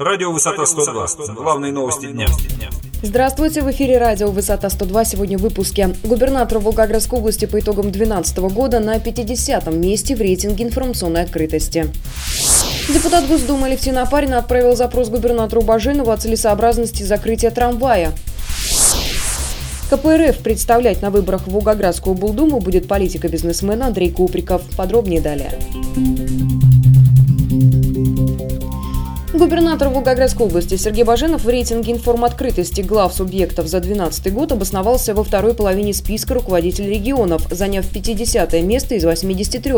Радио «Высота 102». Главные новости дня. Здравствуйте, в эфире радио «Высота 102». Сегодня в выпуске. Губернатор Волгоградской области по итогам 2012 года на 50-м месте в рейтинге информационной открытости. Депутат Госдумы Алевтина Апарина отправил запрос губернатору Баженову о целесообразности закрытия трамвая. КПРФ представлять на выборах в Волгоградскую Булдуму будет политика бизнесмена Андрей Куприков. Подробнее далее. Губернатор Волгоградской области Сергей Баженов в рейтинге информоткрытости глав субъектов за 2012 год обосновался во второй половине списка руководителей регионов, заняв 50 место из 83.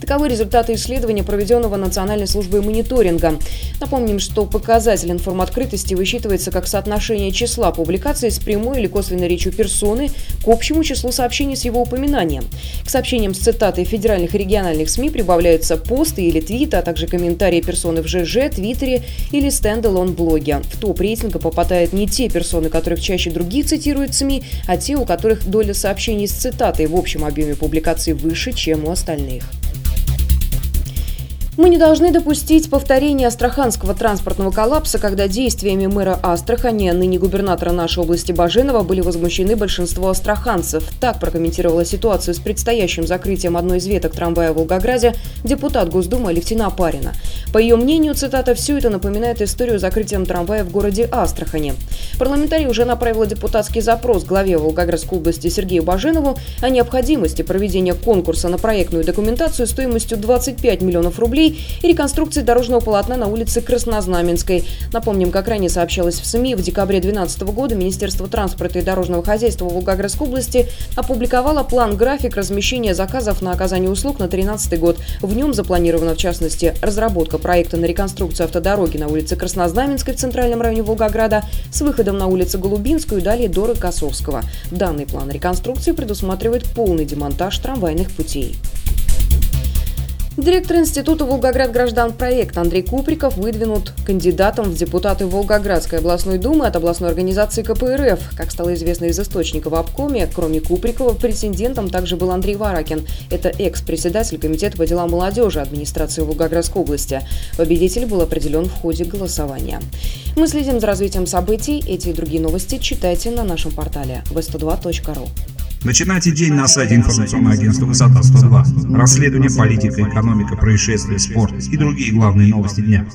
Таковы результаты исследования, проведенного Национальной службой мониторинга. Напомним, что показатель информоткрытости высчитывается как соотношение числа публикаций с прямой или косвенной речью персоны к общему числу сообщений с его упоминанием. К сообщениям с цитатой федеральных и региональных СМИ прибавляются посты или твиты, а также комментарии персоны в ЖЖ, Твиттере или стендалон-блоге. В топ рейтинга попадают не те персоны, которых чаще другие цитируют СМИ, а те, у которых доля сообщений с цитатой в общем объеме публикаций выше, чем у остальных. Мы не должны допустить повторения астраханского транспортного коллапса, когда действиями мэра Астрахани, ныне губернатора нашей области Баженова, были возмущены большинство астраханцев. Так прокомментировала ситуацию с предстоящим закрытием одной из веток трамвая в Волгограде депутат Госдумы Алевтина Апарина. По ее мнению, цитата, «все это напоминает историю закрытием трамвая в городе Астрахани». Парламентарий уже направила депутатский запрос главе Волгоградской области Сергею Баженову о необходимости проведения конкурса на проектную документацию стоимостью 25 миллионов рублей рублей и реконструкции дорожного полотна на улице Краснознаменской. Напомним, как ранее сообщалось в СМИ, в декабре 2012 года Министерство транспорта и дорожного хозяйства Волгоградской области опубликовало план-график размещения заказов на оказание услуг на 2013 год. В нем запланирована, в частности, разработка проекта на реконструкцию автодороги на улице Краснознаменской в центральном районе Волгограда с выходом на улицу Голубинскую и далее до Рокоссовского. Данный план реконструкции предусматривает полный демонтаж трамвайных путей. Директор Института Волгоград граждан проект Андрей Куприков выдвинут кандидатом в депутаты Волгоградской областной думы от областной организации КПРФ. Как стало известно из источника в обкоме, кроме Куприкова, претендентом также был Андрей Варакин. Это экс-председатель Комитета по делам молодежи администрации Волгоградской области. Победитель был определен в ходе голосования. Мы следим за развитием событий. Эти и другие новости читайте на нашем портале v102.ru. Начинайте день на сайте информационного агентства «Высота-102». Расследование, политика, экономика, происшествия, спорт и другие главные новости дня.